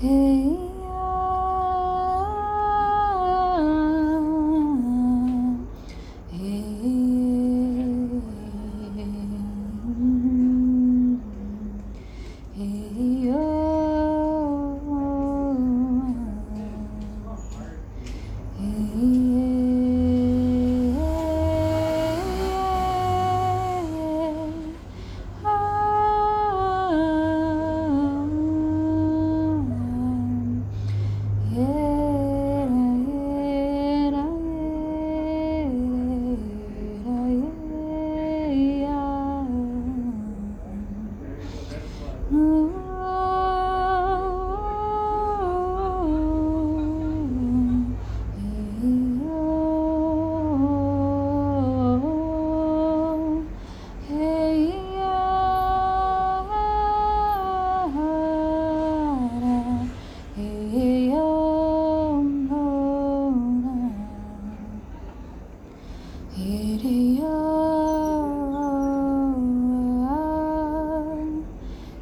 Hey. Idiot.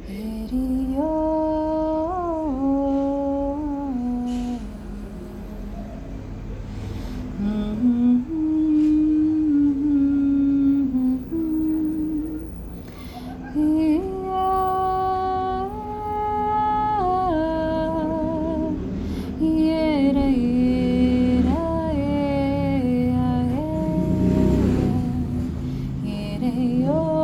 idiom. Friday. Oh.